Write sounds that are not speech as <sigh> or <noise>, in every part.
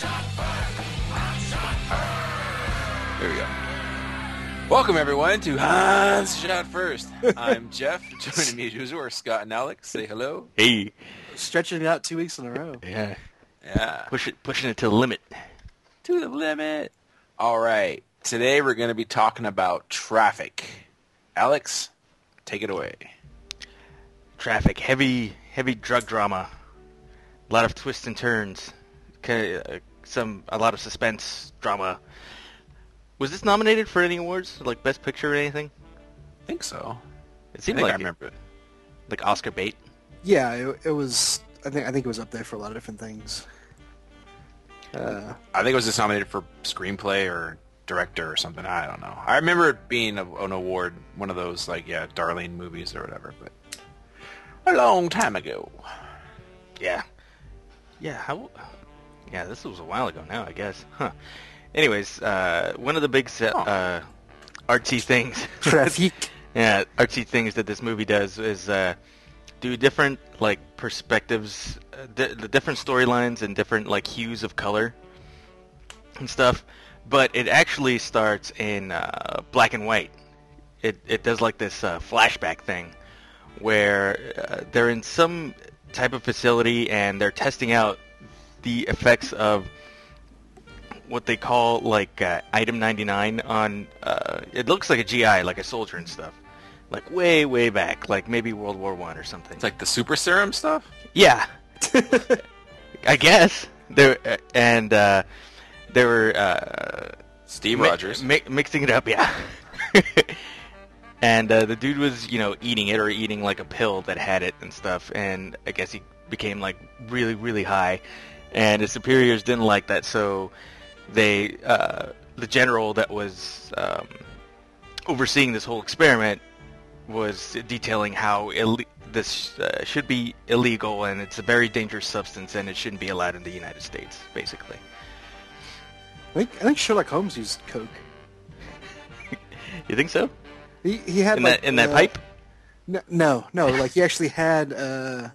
There we go. Welcome everyone to Hans Shot First. <laughs> I'm Jeff. Joining me as usual are Scott and Alex. Say hello. Hey, stretching it out two weeks in a row. yeah, Yeah. push it, pushing it to the limit. To the limit. All right. Today we're going to be talking about traffic. Alex, take it away. Traffic, heavy, heavy drug drama, a lot of twists and turns, kind of, uh, some a lot of suspense drama. Was this nominated for any awards, like Best Picture or anything? I think so. It I seemed think like I remember it. like Oscar bait. Yeah, it, it was. I think I think it was up there for a lot of different things. Uh, I think it was just nominated for screenplay or director or something. I don't know. I remember it being a, an award, one of those like yeah, Darlene movies or whatever. But a long time ago. Yeah, yeah. How? Yeah, this was a while ago now, I guess. Huh. Anyways, uh, one of the big se- uh, artsy things. <laughs> traffic. Yeah, artsy things that this movie does is uh, do different like perspectives, uh, di- the different storylines and different like hues of color and stuff. But it actually starts in uh, black and white. It it does like this uh, flashback thing where uh, they're in some type of facility and they're testing out the effects of what they call like uh, item 99 on uh, it looks like a GI like a soldier and stuff. Like way way back like maybe World War 1 or something. It's like the super serum stuff. yeah. <laughs> I guess. There uh, and uh, they were uh, Steve mi- Rogers. mi- mixing it up yeah. <laughs> And uh, the dude was you know eating it or eating like a pill that had it and stuff and I guess he became like really really high and his superiors didn't like that so they uh, the general that was um, overseeing this whole experiment was detailing how Ill- this uh, should be illegal and it's a very dangerous substance and it shouldn't be allowed in the United States basically I think I think Sherlock Holmes used coke. <laughs> you think so He he had in like, that in that uh, pipe No, no, no. Like he actually had uh,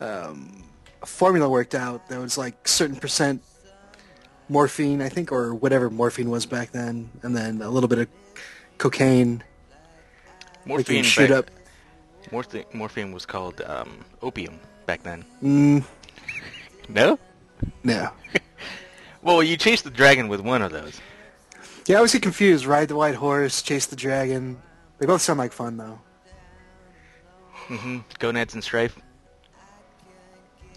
um, a formula worked out that was like certain percent morphine, I think, or whatever morphine was back then, and then a little bit of cocaine. Morphine you shoot back- up. Morphine, morphine was called um, opium back then. Mm, No? no. <laughs> Well, you chased the dragon with one of those. Yeah, I always get confused. Ride the white horse, chase the dragon. They both sound like fun though. Mm-hmm. Gonads and strife.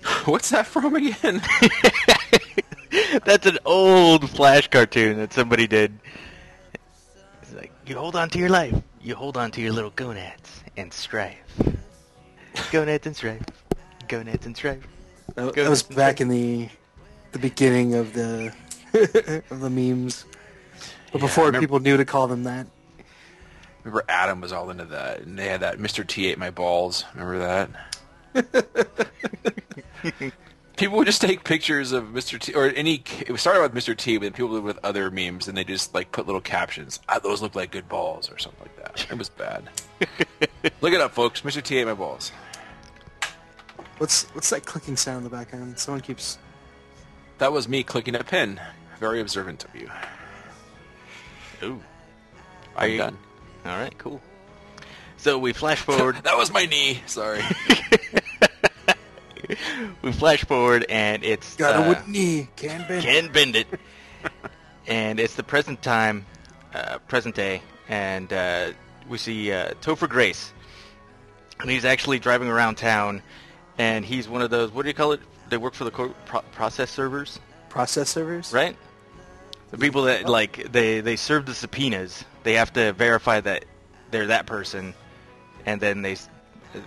<laughs> What's that from again? <laughs> That's an old Flash cartoon that somebody did. It's like, you hold on to your life. You hold on to your little gonads and strife. gonads and strife. Gonads and strife. That, that was back in the the beginning of the <laughs> of the memes, but before remember- people knew to call them that. Remember Adam was all into that, and they had that Mr. T ate my balls. Remember that? <laughs> people would just take pictures of Mr. T, or any. It started with Mr. T, but then people did with other memes, and they just like put little captions. Ah, those look like good balls, or something like that. It was bad. <laughs> look it up, folks. Mr. T ate my balls. What's what's that clicking sound in the background? Someone keeps. That was me clicking a pin. Very observant of you. Ooh. I'm you- done. All right, cool. So we flash forward. <laughs> that was my knee. Sorry. <laughs> we flash forward, and it's Got a wooden knee, can bend. can bend it. <laughs> and it's the present time, uh, present day, and uh, we see uh, Topher Grace, and he's actually driving around town, and he's one of those. What do you call it? They work for the co- pro- process servers, Process servers. right? The people that like they they serve the subpoenas. They have to verify that they're that person, and then they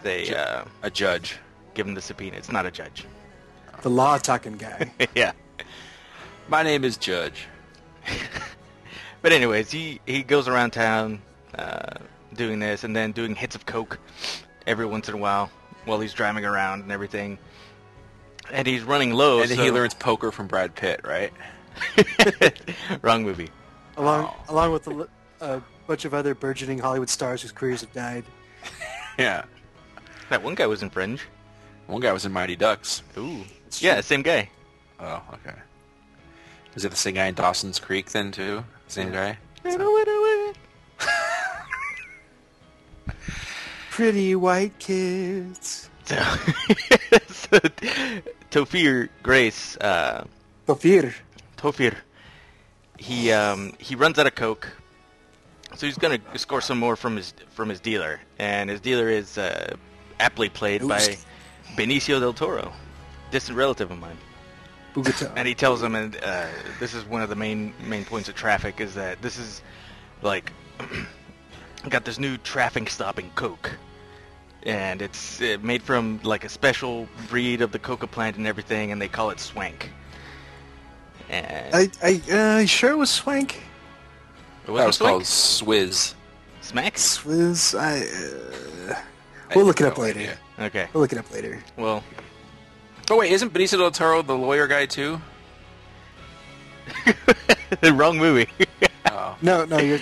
they uh, a judge. Give him the subpoena. It's not a judge. The law talking guy. <laughs> yeah. My name is Judge. <laughs> But anyways, he he goes around town uh, doing this, and then doing hits of coke every once in a while while he's driving around and everything. And he's running low. and so- he learns poker from Brad Pitt, right? <laughs> Wrong movie. Along Oh. along with a, a bunch of other burgeoning Hollywood stars whose careers have died. Yeah. That one guy was in Fringe. One guy was in Mighty Ducks. Ooh. Yeah, same guy. Oh, okay. Is it the same guy in Dawson's Creek then too? Same guy? Pretty white kids. So, so Tofir Grace, uh, Tofir. Tofir, he um, he runs out of coke, so he's gonna score some more from his from his dealer, and his dealer is uh, aptly played by Ooski. Benicio del Toro, distant relative of mine. Bogota. And he tells him, and uh, this is one of the main main points of traffic, is that this is like <clears throat> got this new traffic stopping Coke, and it's uh, made from like a special breed of the coca plant and everything, and they call it Swank. And I, I, uh, sure it was Swank. it That was Swank? called Swizz. Smack. Swizz. I, uh, I we'll look it up no later. idea. Okay. We'll look it up later. Well, But wait, isn't Benicio del Toro the lawyer guy too? <laughs> the wrong movie. <laughs> Oh. No, no, you're,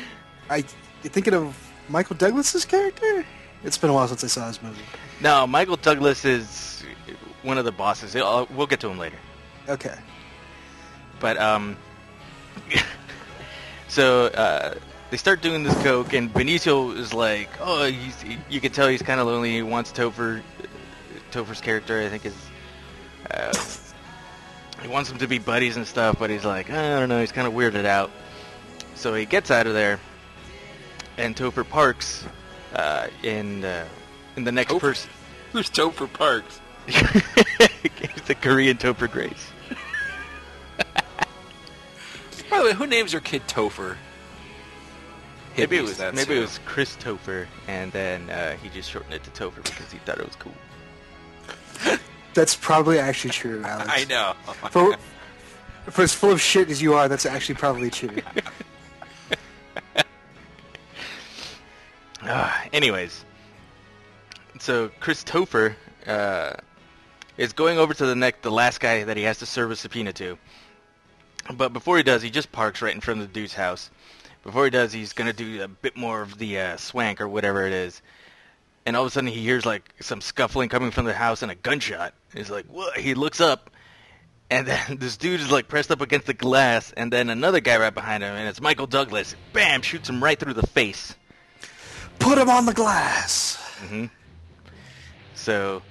I, you're thinking of Michael Douglas's character? It's been a while since I saw this movie. no, Michael Douglas is one of the bosses. I'll, we'll get to him later. Okay. But um, <laughs> so uh, they start doing this coke, and Benicio is like, oh, he's, he, you can tell he's kind of lonely. He wants Topher. Topher's character, I think, is uh, he wants them to be buddies and stuff, but he's like, I don't know, he's kind of weirded out. So he gets out of there, and Topher parks uh, in uh, in the next Topher? person. Who's Topher Parks? <laughs> The Korean Topher Grace. By the way, who names their kid Topher? Maybe it was that's maybe it was Chris Topher, and then uh, he just shortened it to Topher because he thought it was cool. <laughs> That's probably actually true, Alex. <laughs> I know. For, for as full of shit as you are, that's actually probably true. Uh, <laughs> anyways, so Chris Topher uh, is going over to the next, the last guy that he has to serve a subpoena to. But before he does, he just parks right in front of the dude's house. Before he does, he's gonna do a bit more of the uh, swank or whatever it is. And all of a sudden, he hears like some scuffling coming from the house and a gunshot. He's like, "What?" He looks up, and then <laughs> this dude is like pressed up against the glass, and then another guy right behind him, and it's Michael Douglas. Bam! Shoots him right through the face. Put him on the glass. So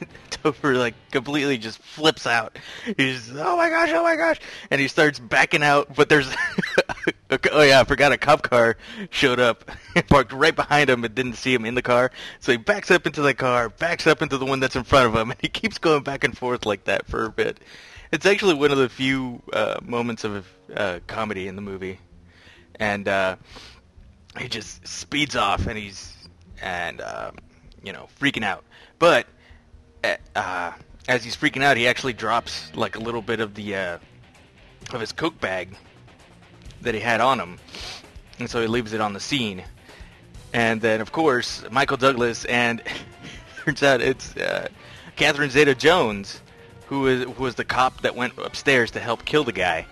<laughs> Topher like completely just flips out. He's oh my gosh, oh my gosh, and he starts backing out. But there's <laughs> <laughs> oh yeah, I forgot a cop car showed up, <laughs> parked right behind him, and didn't see him in the car. So he backs up into the car, backs up into the one that's in front of him, <laughs> and he keeps going back and forth like that for a bit. It's actually one of the few uh, moments of uh, comedy in the movie, and. Uh, he just speeds off and he's and um, you know freaking out but uh, as he's freaking out he actually drops like a little bit of the uh, of his coke bag that he had on him and so he leaves it on the scene and then of course michael douglas and <laughs> turns out it's uh, catherine zeta-jones who is who was the cop that went upstairs to help kill the guy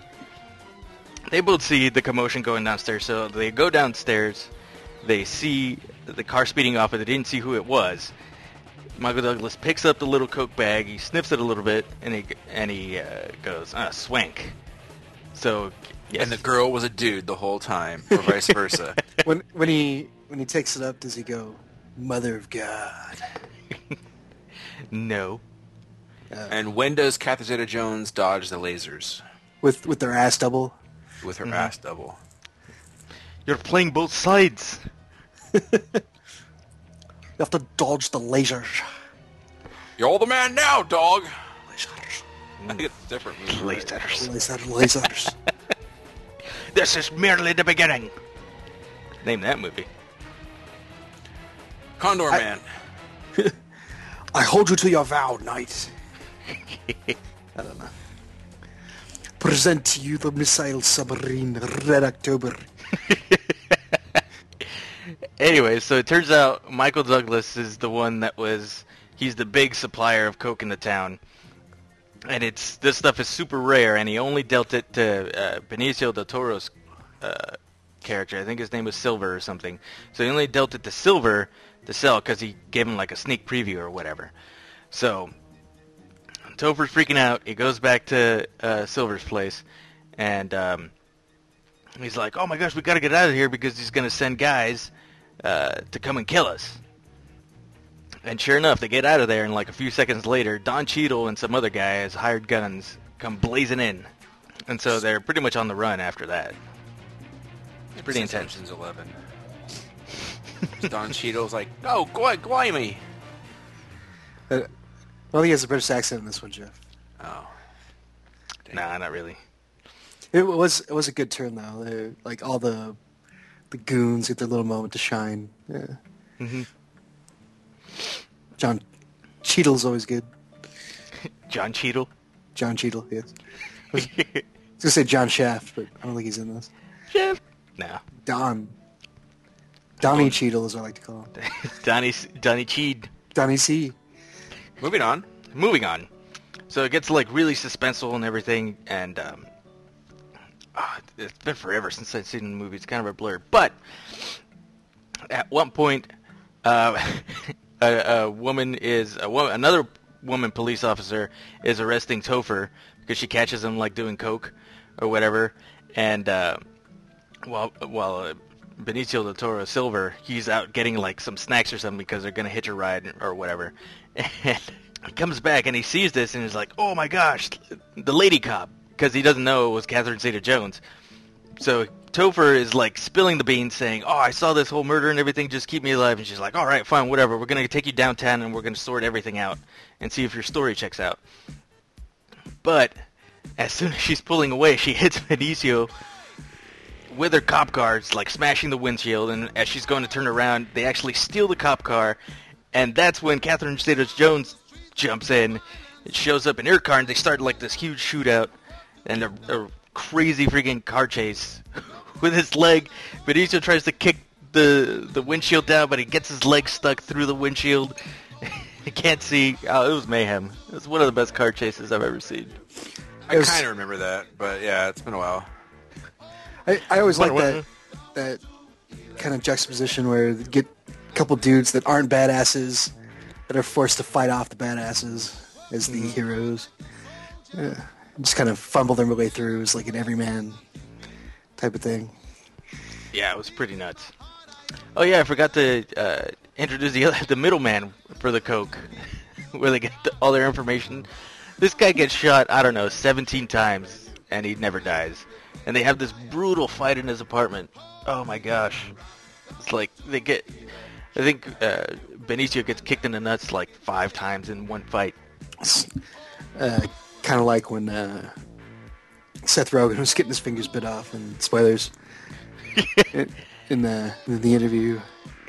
they both see the commotion going downstairs, so they go downstairs. They see the car speeding off, but they didn't see who it was. Michael Douglas picks up the little coke bag, he sniffs it a little bit, and he and he uh, goes, "Ah, swank." So, yes. And the girl was a dude the whole time, or <laughs> vice versa. When when he when he takes it up, does he go, "Mother of God"? <laughs> no, and when does Catherine Zeta-Jones dodge the lasers With with their ass double. with her Mm-hmm. ass double? you're playing both sides. <laughs> You have to dodge the lasers. You're all the man now, dog. Lasers. I think it's different movie. right? Lasers. Lasers. Lasers. This is merely the beginning. Name that movie. Condor I- Man. <laughs> I hold you to your vow, knight. <laughs> I don't know. present to you the missile submarine Red October. <laughs> Anyway, so it turns out Michael Douglas is the one that was he's the big supplier of coke in the town. And it's this stuff is super rare and he only dealt it to uh, Benicio del Toro's uh, character. I think his name was Silver or something. So he only dealt it to Silver to sell cuz he gave him like a sneak preview or whatever. So Topher's freaking out. He goes back to uh, Silver's place and um, he's like, "Oh my gosh, we got to get out of here because he's to send guys uh, to come and kill us." And sure enough, they get out of there, and like a few seconds later, Don Cheadle and some other guys, hired guns, come blazing in, and so they're pretty much on the run after that. It's pretty Since intense. Ocean's Eleven. <laughs> Don Cheadle's like, "Oh, go go me." Uh, I think he has a British accent in this one, Jeff. Oh, Nah, not really. It was it was a good turn though. They- like all the the goons get their little moment to shine. Yeah. hmm John Cheadle's always good. John Cheadle. John Cheadle, yes. <laughs> I was gonna say John Shaft, but I don't think he's in this. Jeff. No. Don. Donnie Cheadle is what I like to call him. <laughs> Donnie Donnie Cheed. Donnie C. moving on. moving on. So it gets like really suspenseful and everything, and um, ah, it's been forever since I've seen the movie. It's kind of a blur. But at one point, uh, <laughs> a, a woman is a woman, another woman police officer is arresting Topher because she catches him like doing coke or whatever, and uh, while while Benicio del Toro Silver, he's out getting like some snacks or something because they're gonna hitch a ride or whatever, <laughs> and he comes back and he sees this and he's like, "Oh my gosh, the lady cop," because he doesn't know it was Catherine Zeta-Jones. So Topher is like spilling the beans, saying, "Oh, I saw this whole murder and everything. Just keep me alive." And she's like, "All right, fine, whatever. We're gonna take you downtown and we're gonna sort everything out and see if your story checks out." But as soon as she's pulling away, she hits Benicio with her cop cars, like smashing the windshield. And as she's going to turn around, they actually steal the cop car, and that's when Catherine Zeta-Jones jumps in. It shows up in her car, and they start like this huge shootout and a, crazy freaking car chase <laughs> with his leg. Benicio tries to kick the the windshield down, but he gets his leg stuck through the windshield. <laughs> he can't see. Oh, it was mayhem. It was one of the best car chases I've ever seen. I was- kind of remember that, but yeah, it's been a while. I, I always like that that kind of juxtaposition where you get a couple dudes that aren't badasses that are forced to fight off the badasses as the mm-hmm. heroes. Yeah. Just kind of fumble their way through as like an everyman type of thing. Yeah, it was pretty nuts. Oh yeah, I forgot to uh, introduce the other, <laughs> the middleman for the coke, <laughs> where they get the, all their information. This guy gets shot, I don't know, 17 times, and he never dies. And they have this brutal fight in his apartment. Oh my gosh, it's like they get. I think uh, Benicio gets kicked in the nuts like five times in one fight. Uh, kind of like when uh, Seth Rogen was getting his fingers bit off, and spoilers <laughs> in, in the in the interview.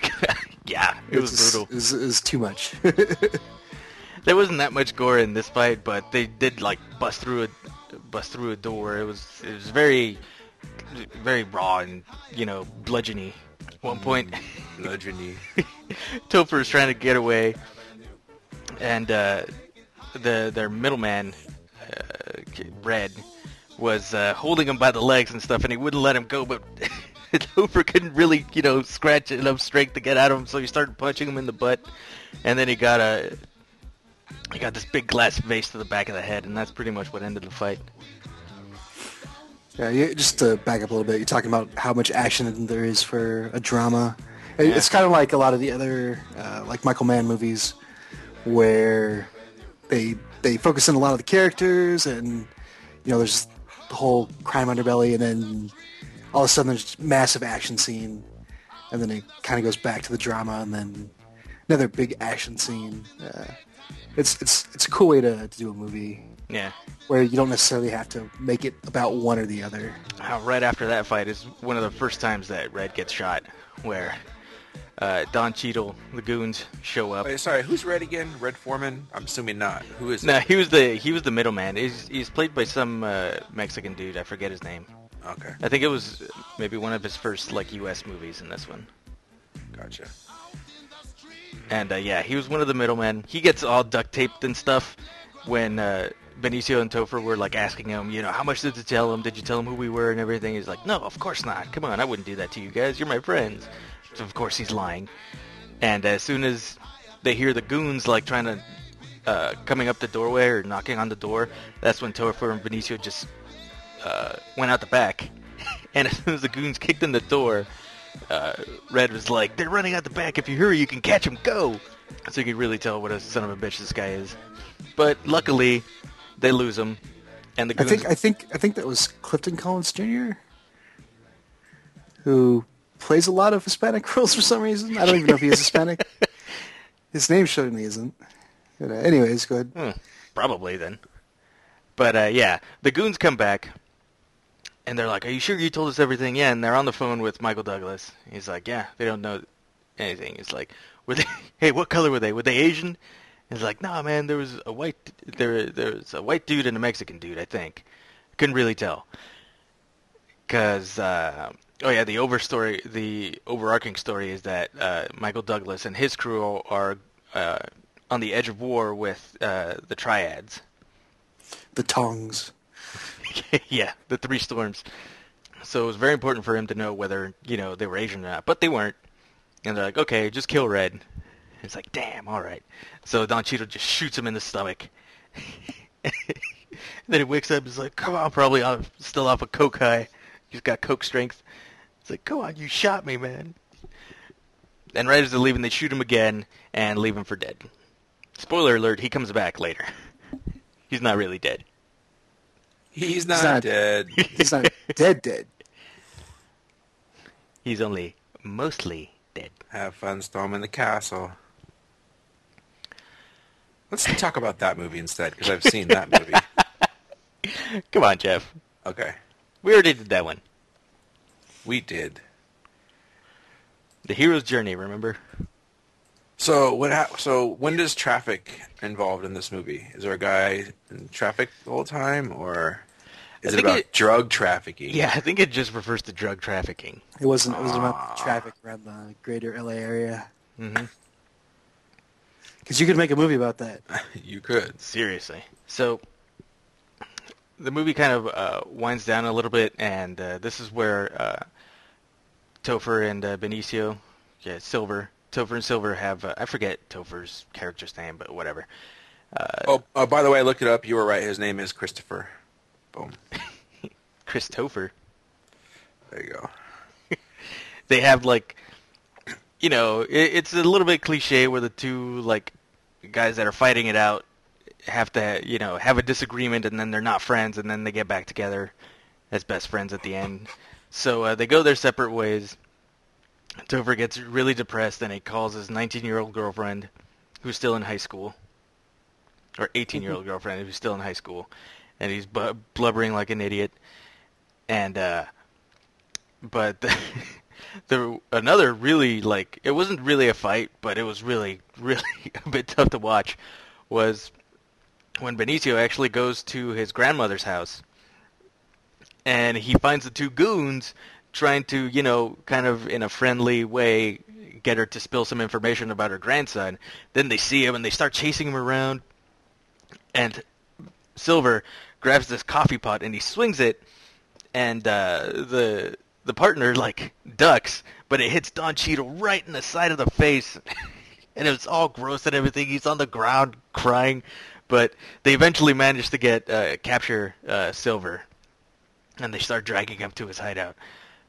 <laughs> yeah, it was It's- brutal. It was, it was too much. <laughs> There wasn't that much gore in this fight, but they did like bust through a bust through a door. It was it was very very raw and you know bludgeony. At one point, Bludgeony. Topher is trying to get away, and uh, the their middleman, Red, was uh, holding him by the legs and stuff, and he wouldn't let him go. But <laughs> Hooper couldn't really, you know, scratch enough strength to get at him, so he started punching him in the butt, and then he got a he got this big glass vase to the back of the head, and that's pretty much what ended the fight. Yeah, yeah, just to back up a little bit, you're talking about how much action there is for a drama. Yeah. It's kind of like a lot of the other, uh, like Michael Mann movies, where they they focus on a lot of the characters, and you know, there's the whole crime underbelly, and then all of a sudden there's massive action scene, and then it kind of goes back to the drama, and then another big action scene. Uh, it's it's it's a cool way to, to do a movie Yeah. where you don't necessarily have to make it about one or the other. Right after that fight is one of the first times that Red gets shot, where uh, Don Cheadle, the goons show up. Wait, sorry, who's Red again? Red Foreman? I'm assuming not. Who is? No, he was the he was the middleman. He's he's played by some uh, Mexican dude. I forget his name. Okay, I think it was maybe one of his first like U.S. movies in this one. gotcha. And uh, yeah, he was one of the middlemen. He gets all duct taped and stuff when uh, Benicio and Topher were like asking him, you know, how much did you tell him? Did you tell him who we were and everything? He's like, no, of course not. Come on, I wouldn't do that to you guys. You're my friends. So of course he's lying. And as soon as they hear the goons like trying to uh, coming up the doorway or knocking on the door, that's when Topher and Benicio just uh, went out the back. <laughs> And as soon as the goons kicked in the door, uh, Red was like, "They're running out the back. If you hurry, you can catch them. Go!" So you could really tell what a son of a bitch this guy is. But luckily, they lose him, and the goons... I think I think I think that was Clifton Collins Jr. who plays a lot of Hispanic <laughs> roles for some reason. I don't even know if he is Hispanic. <laughs> His name certainly isn't. But, uh, anyways, go ahead. Hmm, probably then. But uh, yeah, the goons come back, and they're like, "Are you sure you told us everything?" Yeah, and they're on the phone with Michael Douglas. He's like, "Yeah, they don't know anything." He's like, "Were they? <laughs> Hey, what color were they? Were they Asian?" He's like, "Nah, man. There was a white there there was a white dude and a Mexican dude. I think. Couldn't really tell." Cause uh, oh yeah, the overstory, the overarching story is that uh, Michael Douglas and his crew are uh, on the edge of war with uh, the Triads. The Tongs. <laughs> yeah, the three storms. So it was very important for him to know whether you know they were Asian or not, but they weren't. And they're like, okay, just kill Red. It's like, damn, all right. So Don Cheadle just shoots him in the stomach. <laughs> then he wakes up. He's like, come on, probably I'm still off a coke high. He's got coke strength. It's like, come on, you shot me, man. And right as they're leaving, they shoot him again and leave him for dead. Spoiler alert: he comes back later. <laughs> He's not really dead. He's not, not- dead. <laughs> He's not dead dead. He's only mostly dead. Have fun storming the castle. Let's talk about that movie instead, because I've seen that movie. <laughs> Come on, Jeff. Okay, We already did that one. We did. The hero's journey, remember? So what? Ha- so when does traffic involved in this movie? Is there a guy in traffic the whole time, or is it about it- drug trafficking? Yeah, I think it just refers to drug trafficking. It wasn't. It was about traffic around the greater LA area. hmm Because you could make a movie about that. <laughs> you could. Seriously. So the movie kind of uh, winds down a little bit, and uh, this is where uh, Topher and uh, Benicio, yeah, Silver, Topher and Silver have uh, I forget Topher's character's name, but whatever. Uh, Oh, uh, by the way, I looked it up. You were right. His name is Christopher. Boom. <laughs> Chris Topher. There you go. <laughs> they have like you know it, it's a little bit cliche where the two like guys that are fighting it out have to you know have a disagreement and then they're not friends and then they get back together as best friends at the end. So uh, they go their separate ways. Topher gets really depressed and he calls his 19 year old girlfriend who's still in high school or 18 year old girlfriend who's still in high school and he's bu- blubbering like an idiot. And uh but the, <laughs> the another really like it wasn't really a fight, but it was really <laughs> really a bit tough to watch. Was when Benicio actually goes to his grandmother's house, and he finds the two goons trying to you know kind of in a friendly way get her to spill some information about her grandson. Then they see him and they start chasing him around, and Silver grabs this coffee pot and he swings it. And uh, the the partner like ducks, but it hits Don Cheadle right in the side of the face, <laughs> and it's all gross and everything. He's on the ground crying, but they eventually manage to get uh, capture uh, Silver, and they start dragging him to his hideout.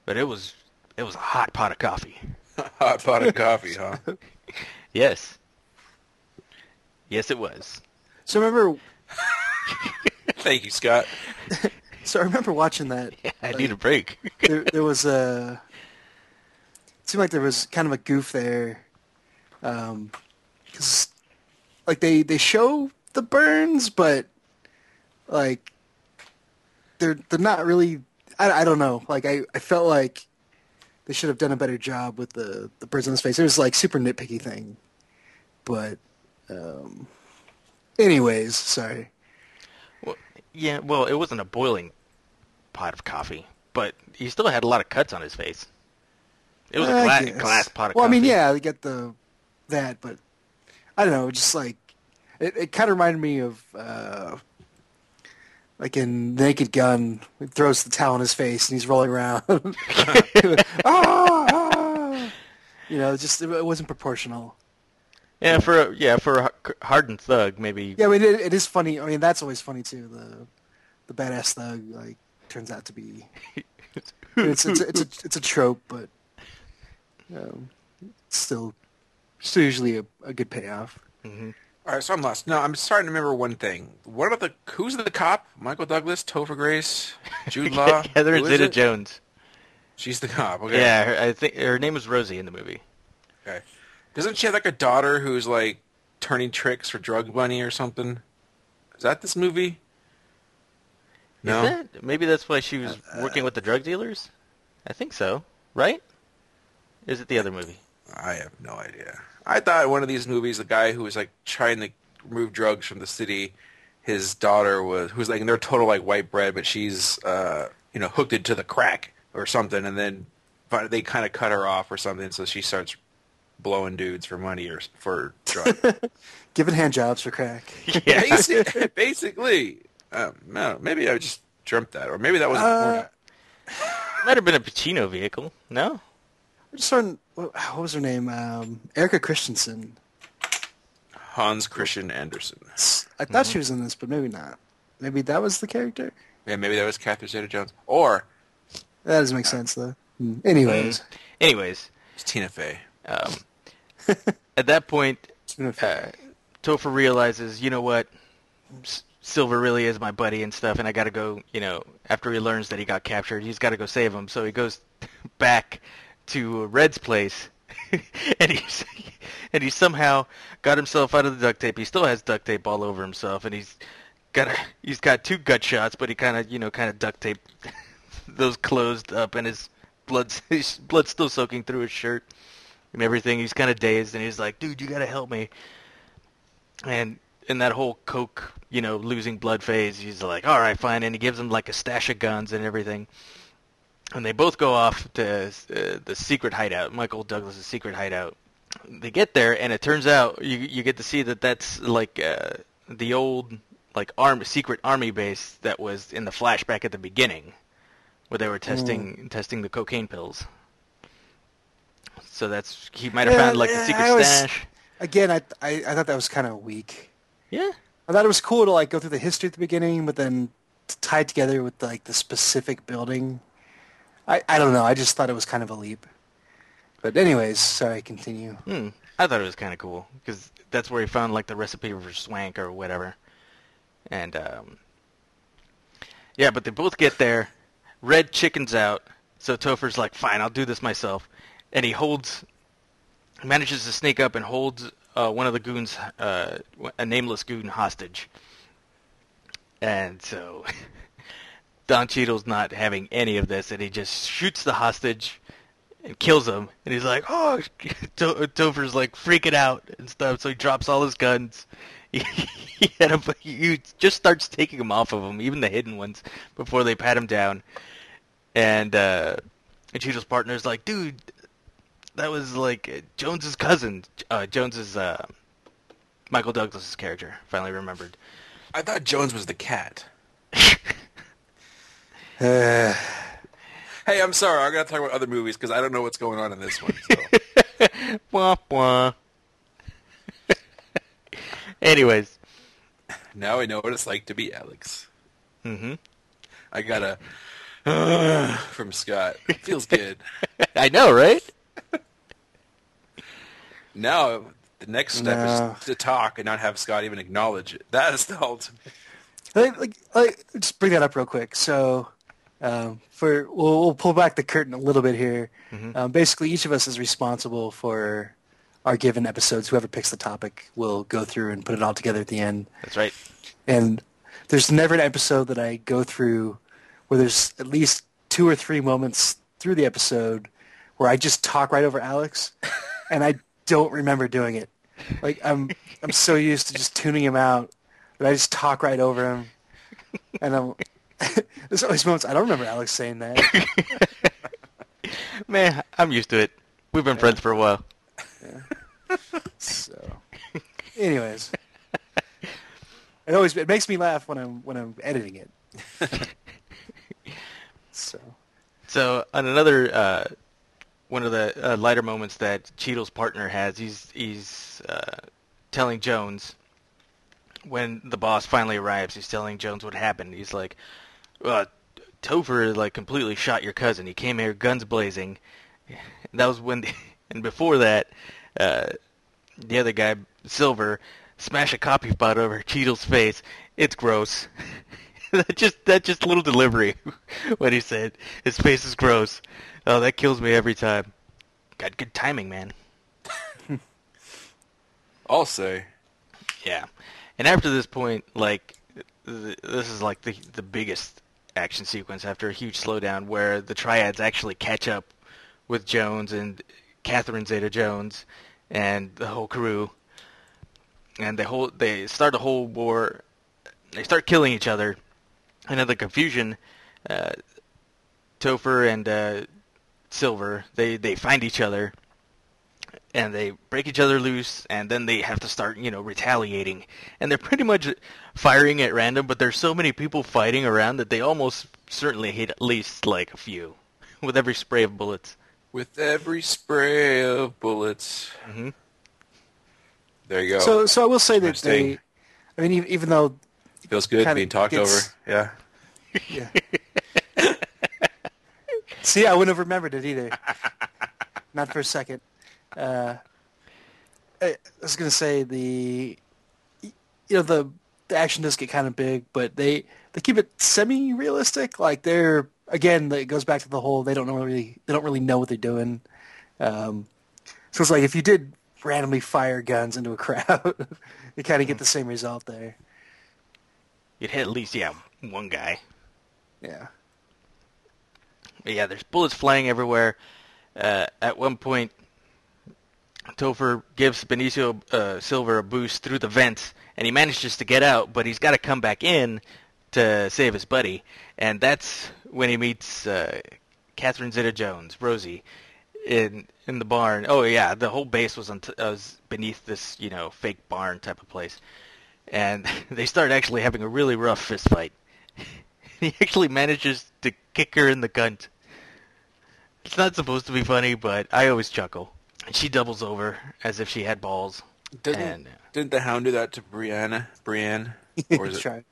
But it was it was a hot pot of coffee. <laughs> Hot pot of coffee, huh? <laughs> Yes, yes, it was. So remember. <laughs> Thank you, Scott. So I remember watching that. I need a break. there, there was a. It seemed like there was kind of a goof there, because like they they show the burns, but like they're they're not really. I, I don't know. Like I, I felt like they should have done a better job with the the birds on his face. It was like super nitpicky thing, but um, anyways, sorry. Well, yeah, well, it wasn't a boiling pot of coffee, but he still had a lot of cuts on his face. It was a I gla- guess. glass pot of well, coffee. I mean, yeah, they get the that, but I don't know. Just like it, it kind of reminded me of uh, like in Naked Gun, he throws the towel in his face and he's rolling around. <laughs> <laughs> ah, ah. You know, just it wasn't proportional. Yeah, for a, yeah for a hardened thug, maybe. Yeah, but it, it is funny. I mean, that's always funny too. The the badass thug like turns out to be. <laughs> It's it's a, it's a it's a trope, but um, it's still still usually a, a good payoff. All right, so I'm lost. No, I'm starting to remember one thing. What about the who's the cop? Michael Douglas, Topher Grace, Jude <laughs> Law. Catherine is it? Zeta-Jones. She's the cop. Okay. Yeah, her, I think her name was Rosie in the movie. Okay. Doesn't she have like a daughter who's like turning tricks for drug money or something? Is that this movie? No. Is that? Maybe that's why she was working with the drug dealers. I think so. Right? Is it the other movie? I have no idea. I thought one of these movies, the guy who was like trying to remove drugs from the city, his daughter was who's like and they're total like white bread, but she's uh you know hooked into the crack or something, and then but they kind of cut her off or something, so she starts blowing dudes for money or for drugs. <laughs> Giving hand jobs for crack. Yeah. <laughs> Basi- basically, um, no, maybe I just dreamt that, or maybe that was Uh, <sighs> Might have been a Pacino vehicle. No? I'm just saw what what was her name? Um, Erika Christensen. Hans Christian Andersen. I thought she was in this, but maybe not. Maybe that was the character. Yeah, maybe that was Catherine Zeta-Jones, or That doesn't make sense though. Hmm. Anyways, Anyways, it's Tina Fey. um, <laughs> at that point, uh, Topher realizes, you know what, S- Silver really is my buddy and stuff, and I got to go. You know, after he learns that he got captured, he's got to go save him. So he goes <laughs> back to Red's place, <laughs> and he's and he somehow got himself out of the duct tape. He still has duct tape all over himself, and he's got a, he's got two gut shots, but he kind of you know kind of duct tape <laughs> those closed up, and his blood's <laughs> his blood's still soaking through his shirt and everything. He's kind of dazed, and he's like, "Dude, you gotta help me." And in that whole coke, you know, losing blood phase, he's like, "All right, fine," and he gives him like a stash of guns and everything. And they both go off to uh, the secret hideout, Michael Douglas's secret hideout. They get there, and it turns out you you get to see that that's like uh, the old like arm secret army base that was in the flashback at the beginning, where they were testing testing the cocaine pills. So that's he might have Yeah, found like the secret always- stash. Again, I, I I thought that was kind of weak. Yeah. I thought it was cool to like go through the history at the beginning, but then to tie it together with like the specific building. I I don't know. I just thought it was kind of a leap. But anyways, sorry. Continue. Hmm. I thought it was kind of cool because that's where he found like the recipe for swank or whatever. And um, yeah, but they both get there. Red chickens out, so Topher's like, "Fine, I'll do this myself." And he holds, manages to sneak up and holds uh, one of the goons, uh, a nameless goon, hostage. And so <laughs> Don Cheadle's not having any of this, and he just shoots the hostage and kills him. And he's like, "Oh!" <laughs> To- Topher's like freaking out and stuff, so he drops all his guns. <laughs> He, he, him, he just starts taking them off of him, even the hidden ones, before they pat him down. And uh, and Cheadle's partner's like, "Dude, that was like Jones's cousin. Uh, Jones's uh, Michael Douglas's character. Finally remembered." I thought Jones was the cat. <laughs> Uh, <sighs> Hey, I'm sorry. I got to talk about other movies because I don't know what's going on in this one. So. <laughs> Wah wah. <laughs> Anyways, now I know what it's like to be Alex. Mm-hmm. I got a uh, <sighs> from Scott. Feels good. <laughs> I know, right? Now the next step No. is to talk and not have Scott even acknowledge it. That is the ultimate. like, like, like, just bring that up real quick. So, um, for we'll, we'll pull back the curtain a little bit here. Um, basically, each of us is responsible for our given episodes. Whoever picks the topic will go through and put it all together at the end. That's right. And there's never an episode that I go through where there's at least two or three moments through the episode where I just talk right over Alex, <laughs> and I don't remember doing it. Like I'm I'm so used to just tuning him out that I just talk right over him, and I'm. <laughs> There's always moments I don't remember Alex saying that. <laughs> Man, I'm used to it. We've been friends for a while. So, anyways, it always it makes me laugh when I'm when I'm editing it. <laughs> so, So on another uh, one of the uh, lighter moments that Cheadle's partner has, he's he's uh, telling Jones when the boss finally arrives. He's telling Jones what happened. He's like, uh, "Topher like completely shot your cousin. He came here guns blazing." <laughs> That was when, <laughs> and before that, uh, the other guy, Silver, smashed a coffee pot over Cheadle's face. It's gross. <laughs> that just that just little delivery when he said his face is gross. Oh, that kills me every time. Got good timing, man. I'll say. Yeah. And after this point, like th- this is like the the biggest action sequence after a huge slowdown where the triads actually catch up with Jones and Catherine Zeta-Jones and the whole crew, and they whole they start a whole war. They start killing each other, the confusion, uh, Topher and uh, Silver they they find each other, and they break each other loose, and then they have to start you know retaliating, and they're pretty much firing at random. But there's so many people fighting around that they almost certainly hit at least like a few <laughs> with every spray of bullets. With every spray of bullets. hmm There you go. so so I will say that Nice thing. they, I mean, even though Feels good being talked gets- over. Yeah. Yeah. <laughs> See, I wouldn't have remembered it either. <laughs> Not for a second. Uh, I was gonna say the, you know, the the action does get kind of big, but they they keep it semi-realistic. Like they're again, it goes back to the whole they don't know really they don't really know what they're doing. Um, so it's like if you did randomly fire guns into a <laughs> crowd, you kind of get the same result there. You'd hit at least yeah one guy. Yeah. But yeah, there's bullets flying everywhere. Uh, at one point, Topher gives Benicio uh, Silver a boost through the vents, and he manages to get out, but he's got to come back in to save his buddy. And that's when he meets uh, Catherine Zeta-Jones, Rosie, in in the barn. Oh yeah, the whole base was on t- was beneath this you know fake barn type of place, and <laughs> they start actually having a really rough fist fight. <laughs> he actually manages to kick her in the cunt. It's not supposed to be funny, but I always chuckle. And she doubles over as if she had balls. Didn't, And- didn't the Hound do that to Brianna? Brienne? <laughs> Or is it? Try.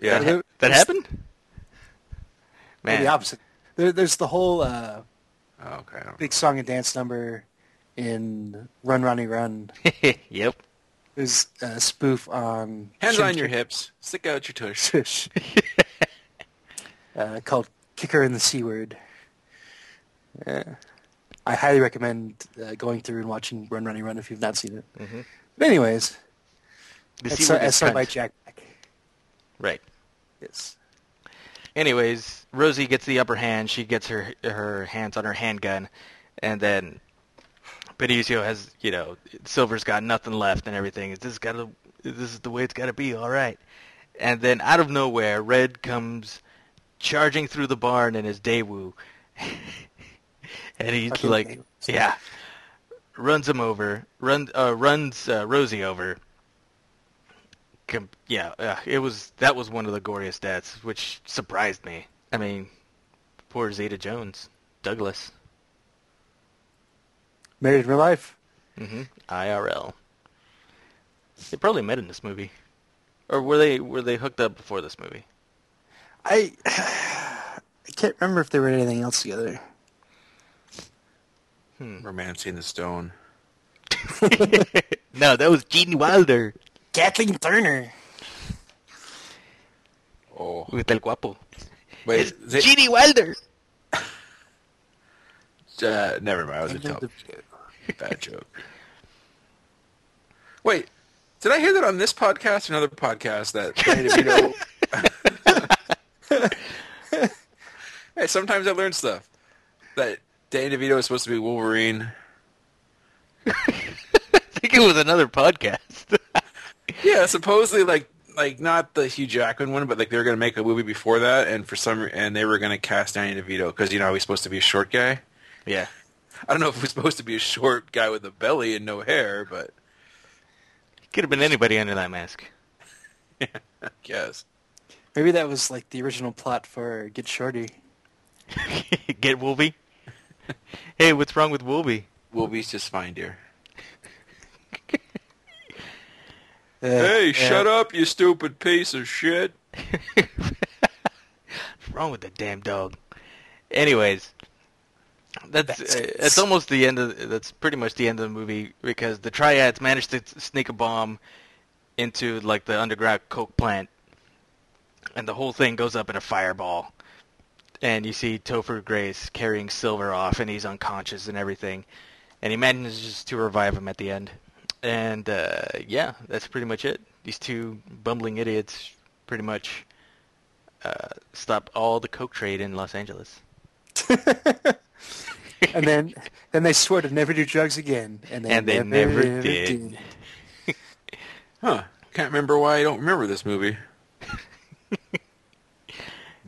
Yeah. That, there- that happened? Or Man, the opposite. There, there's the whole uh, Oh, okay. I don't- big song and dance number in Run Ronnie Run. <laughs> yep. There's a spoof on Hands Shin on your hips. Stick out your tush. <laughs> Tush. uh, called Kicker in the C Word. Yeah. I highly recommend uh, going through and watching Run Ronnie Run if you've not seen it. Mhm. But anyways, The it's, C uh, is by. Jack Black. Right. Yes. Anyways, Rosie gets the upper hand. She gets her her hands on her handgun, and then Benicio has, you know, Silver's got nothing left and everything. This is gotta, this is the way it's gotta be. All right. And then out of nowhere, Red comes charging through the barn in his Daewoo, <laughs> and he's Fucking like, yeah, runs him over, run, uh, runs uh, Rosie over. Com- yeah, uh, it was that was one of the goriest deaths, which surprised me. I mean, poor Zeta Jones, Douglas, Married in real life. hmm IRL. They probably met in this movie, or were they were they hooked up before this movie? I <sighs> I can't remember if they were anything else together. Romancing the Stone. <laughs> no, that was Gene Wilder Kathleen Turner. Oh. with El Guapo. Wait, It's is it- Gene Wilder. <laughs> uh, never mind. I was a tell- bad joke. Wait, did I hear that on this podcast or another podcast that <laughs> Danny DeVito... hey, sometimes I learn stuff. that Danny DeVito was supposed to be Wolverine. I <laughs> think it was another podcast. <laughs> Yeah, supposedly like like not the Hugh Jackman one, but like they were gonna make a movie before that, and for some and they were gonna cast Danny DeVito because you know he's supposed to be a short guy. yeah. I don't know if he was supposed to be a short guy with a belly and no hair, but Could have been anybody under that mask. <laughs> I guess. Maybe that was like the original plot for Get Shorty. Get Wolby? <laughs> hey, what's wrong with Wolby? Wolby's just fine, dear. <laughs> Uh, Hey, shut up, you stupid piece of shit. What's <laughs> wrong with the damn dog? Anyways, that's That's- uh, that's almost the end of that's pretty much the end of the movie because the triads managed to sneak a bomb into like the underground coke plant, and the whole thing goes up in a fireball. And you see Topher Grace carrying Silver off, and he's unconscious and everything, and he manages to revive him at the end. And uh, yeah, that's pretty much it. These two bumbling idiots pretty much uh, stop all the coke trade in Los Angeles. <laughs> and then then they swore to never do drugs again, and they, And they never did. Huh. Can't remember why I don't remember this movie. <laughs>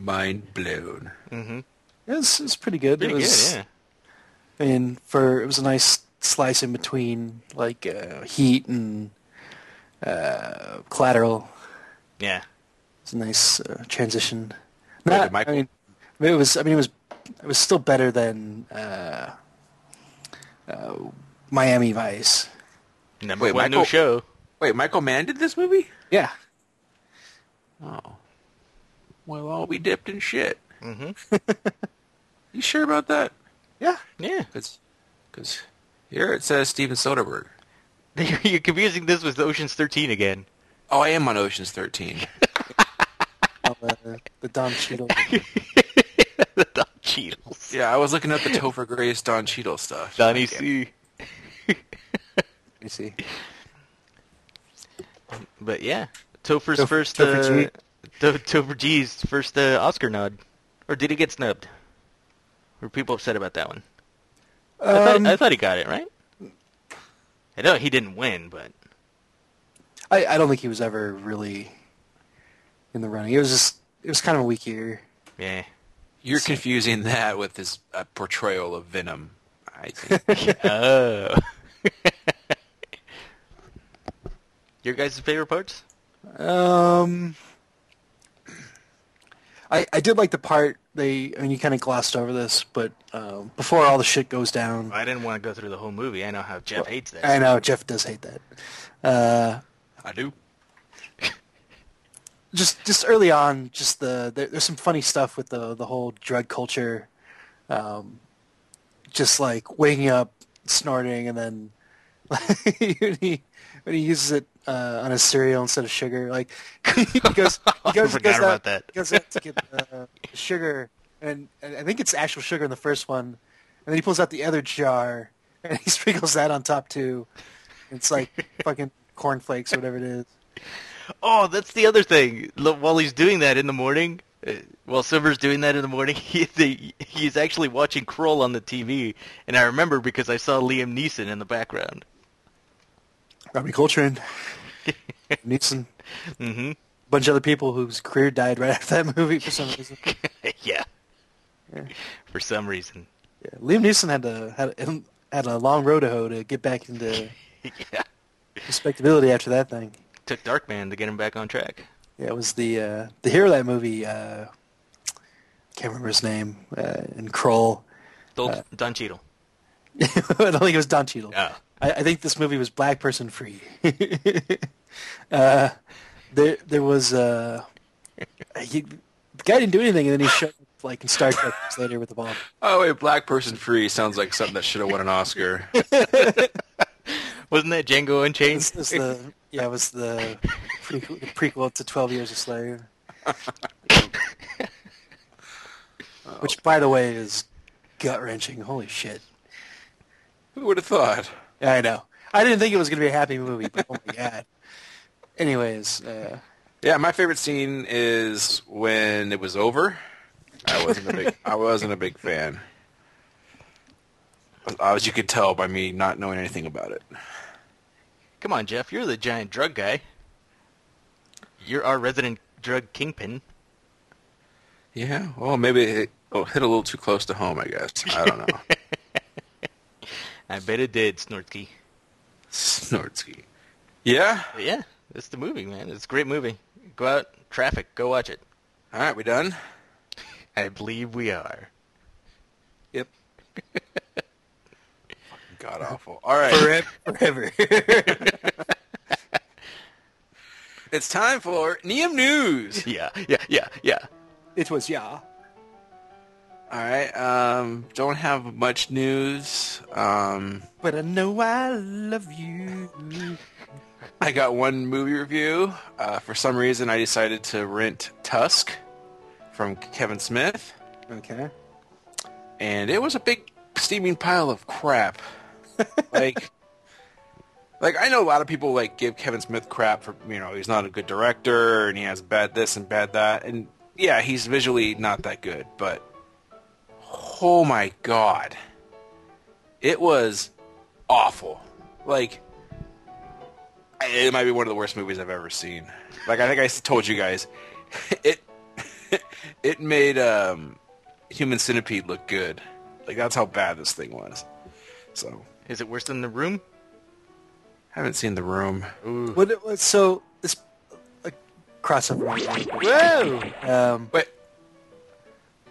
Mind blown. Mm-hmm. It was, it was pretty good. Pretty it was, good, I mean, for it was a nice slice in between, like uh, Heat and uh, Collateral. yeah. It's a nice uh, transition. Not, I mean, it was. I mean, it was. It was still better than uh, uh, Miami Vice. Yeah. Number Wait, one new show. Wait, Michael Mann did this movie? Yeah. Oh. Well, I'll be dipped in shit. Mm-hmm. <laughs> You sure about that? Yeah. Yeah. Because here it says Steven Soderbergh. <laughs> You're confusing this with Ocean's 13 again. Oh, I am on Ocean's 13. <laughs> Uh, the Don Cheadle. the Don Cheadles. yeah, I was looking at the Topher Grace Don Cheadle stuff. Donnie God. C. You see. But yeah, Topher's Topher- first, Topher uh, To- Topher G's first uh, Oscar nod. Or did he get snubbed? Were people upset about that one? I, thought, Um, I thought he got it, right? I know he didn't win, but I, I don't think he was ever really in the running. It was just. It was kind of a weak year. yeah. You're confusing that with his uh, portrayal of Venom. I think. <laughs> oh. <laughs> Your guys' favorite parts? Um, I I did like the part they. I mean, you kind of glossed over this, but um, before all the shit goes down, I didn't want to go through the whole movie. I know how Jeff hates that. I know Jeff does hate that. Uh, I do. <laughs> just just early on, just the there, there's some funny stuff with the the whole drug culture, um, just like waking up, snorting, and then <laughs> when he when he uses it uh, on his cereal instead of sugar, like <laughs> <laughs> he goes he goes, forgot goes about out, that. goes out to get uh, sugar, and, and I think it's actual sugar in the first one, and then he pulls out the other jar <laughs> and he sprinkles that on top too. It's like fucking cornflakes or whatever it is. Oh, that's the other thing. While he's doing that in the morning, uh, while Silver's doing that in the morning, he, the, he's actually watching Krull on the TV, and I remember because I saw Liam Neeson in the background. Robbie Coltrane, Neeson, hmm a bunch of other people whose career died right after that movie for some reason. <laughs> yeah. Yeah. For some reason. Yeah. Liam Neeson had to had had a long road to hoe to get back into <laughs> yeah. respectability after that thing. Took Darkman to get him back on track. Yeah, it was the uh, the hero of that movie. Uh, can't remember his name. Uh, and Krull. Don, Uh, Don Cheadle. <laughs> I don't think it was Don Cheadle. Oh. I, I think this movie was black person free. <laughs> uh, there there was uh, he, the guy didn't do anything, and then he showed up like in Star Trek later with the bomb. Oh, wait, Black Person Free sounds like something that should have won an Oscar. <laughs> Wasn't that Django Unchained? This is the yeah, it was the prequel, the prequel to Twelve Years a Slave. <laughs> Which, by the way, is gut wrenching. Holy shit! Who would have thought? Yeah, I know. I didn't think it was going to be a happy movie, but oh my <laughs> god. Anyways, uh, Yeah, my favorite scene is when it was over. I wasn't a big. I wasn't a big fan. as you could tell by me not knowing anything about it. Come on, Jeff. You're the giant drug guy. You're our resident drug kingpin. Yeah, well, maybe it oh, hit a little too close to home. I guess I don't know. <laughs> I bet it did, Snortsky. Snortsky. Yeah. Yeah, it's the movie, man. It's a great movie. Go out, traffic, go watch it. All right, we done. I believe we are. Yep. <laughs> God awful. All right. Forever. Forever. <laughs> It's time for Neum News. Yeah, yeah, yeah, yeah. it was yeah. All right. Um, don't have much news. Um, But I know I love you. I got one movie review. Uh, for some reason, I decided to rent Tusk from Kevin Smith, Okay. and it was a big steaming pile of crap. <laughs> like, like I know a lot of people like give Kevin Smith crap for you know he's not a good director and he has bad this and bad that, and yeah, he's visually not that good, but oh my god, it was awful. Like it might be one of the worst movies I've ever seen. Like I think I told you guys, <laughs> it <laughs> it made um, Human Centipede look good. Like that's how bad this thing was. So Is it worse than The Room? I haven't seen the room. Ooh. What? it was- So this a crossover. Whoa! Um, Wait.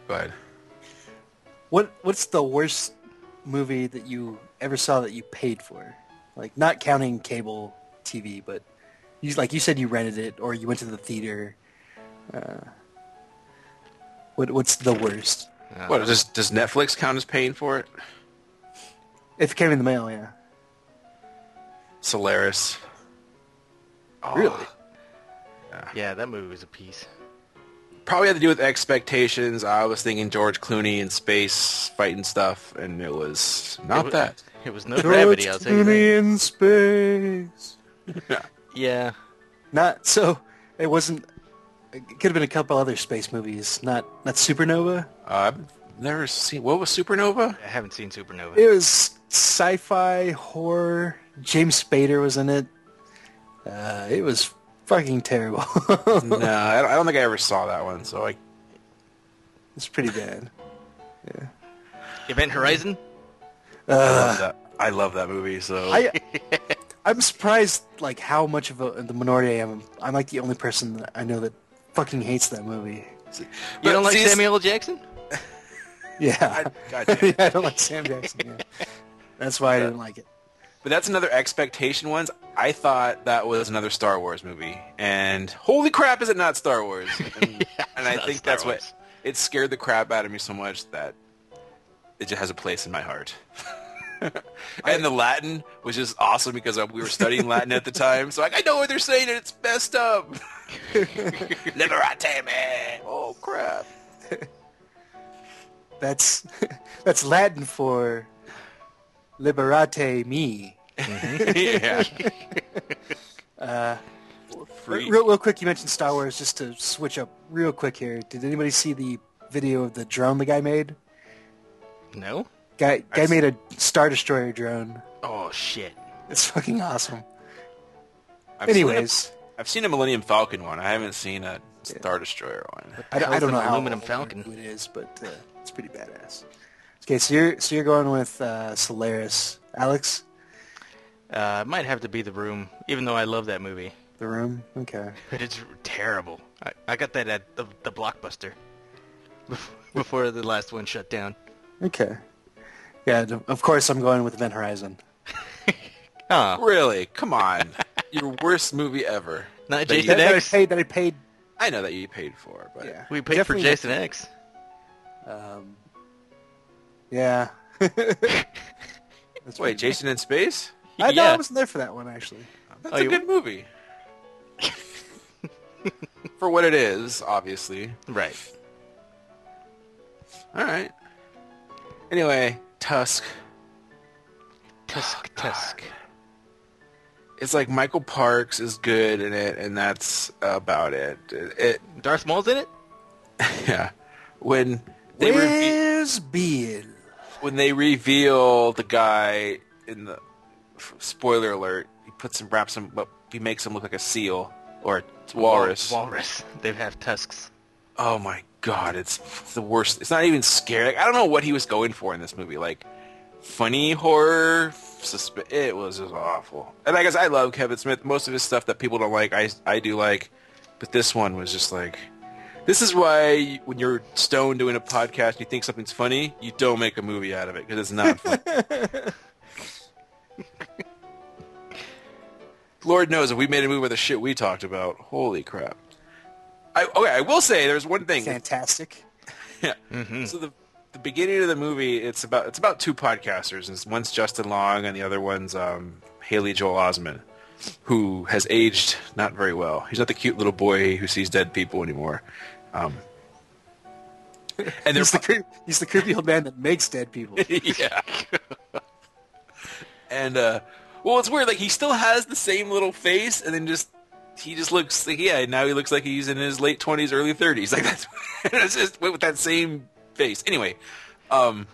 Go ahead. What? What's the worst movie that you ever saw that you paid for? Like not counting cable TV, but you like you said you rented it or you went to the theater. Uh, what? What's the worst? What does does Netflix count as paying for it? If it came in the mail, yeah. Solaris. Oh, Really? Yeah, that movie was a piece. Probably had to do with expectations. I was thinking George Clooney in space fighting stuff, and it was not It wa- that. It was no gravity, I'll tell you that. in space. <laughs> Yeah. Not so. It wasn't. It could have been a couple other space movies. Not not Supernova. Uh, I've never seen. What was Supernova? I haven't seen Supernova. It was sci-fi horror. James Spader was in it. Uh, it was fucking terrible. <laughs> no, I don't, I don't think I ever saw that one. So I it's pretty bad. Yeah. Event Horizon? Uh, I love that. I love that movie. So I <laughs> I'm surprised like how much of a, the minority I am. I'm like the only person that I know that fucking hates that movie. You But don't like see, Samuel L. Jackson? <laughs> Yeah, I- gotcha. yeah, I don't like Sam Jackson. Yeah. That's why I didn't like it. But that's another expectation ones. I thought that was another Star Wars movie, and holy crap, is it not Star Wars? <laughs> And, and I think Star that's Wars. what it scared the crap out of me so much that it just has a place in my heart. <laughs> and the Latin was just awesome because uh, we were studying Latin at the time, so like I know what they're saying and it's messed up. <laughs> Liberate me! Oh crap! That's that's Latin for liberate me. <laughs> yeah. <laughs> Free. Real, real quick, you mentioned Star Wars. Just to switch up real quick here. Did anybody see the video of the drone the guy made? No? Guy guy I've made a Star Destroyer drone. Oh, shit. It's fucking awesome. I've seen a- Anyways, I've seen a Millennium Falcon one. I haven't seen a Star Destroyer one. I, I don't know how aluminum Falcon? it is, but uh, it's pretty badass. Okay, so you're so you're going with uh, Solaris, Alex, Uh, it might have to be The Room, even though I love that movie. The Room. Okay. But <laughs> it's terrible. I, I got that at the, the Blockbuster <laughs> before the last one shut down. Okay. Yeah, of course I'm going with Event Horizon. <laughs> Oh, Really? Come on. Your worst movie ever. not That you- Jason That, that paid. That I paid. I know that you paid for, but Yeah. We paid Definitely for Jason X. Um, yeah. <laughs> That's wait, Jason in Space? I know Yeah. I wasn't there for that one actually. That's Oh, a you- good movie. <laughs> for what it is, obviously. Right. All right. Anyway, Tusk. Tusk, Tusk. It's like Michael Parks is good in it, and that's about it. It, it Darth Maul's in it? <laughs> yeah. When they reveal, Where's Bill? When they reveal the guy in the spoiler alert, he puts him wraps him, but he makes him look like a seal or a walrus. Walrus. <laughs> They have tusks. oh my god, it's the worst. It's not even scary. Like, I don't know what he was going for in this movie. Like funny horror. Susp- it was just awful. And I guess I love Kevin Smith. Most of his stuff that people don't like, I I do like. But this one was just like. This is why when you're stoned doing a podcast and you think something's funny, you don't make a movie out of it because it's not funny. <laughs> Lord knows if we made a movie with the shit we talked about, holy crap. I, okay, I will say there's one thing. Fantastic. <laughs> Yeah. So the the beginning of the movie, it's about it's about two podcasters, and one's Justin Long, and the other one's um, Haley Joel Osment, who has aged not very well. He's not the cute little boy who sees dead people anymore. Um, <laughs> and He's the, cre- he's the creepy old man that makes dead people. <laughs> yeah. <laughs> and uh well it's weird, like he still has the same little face and then just he just looks like yeah, now he looks like he's in his late twenties, early thirties. Like that's it's just with that same face. Anyway, um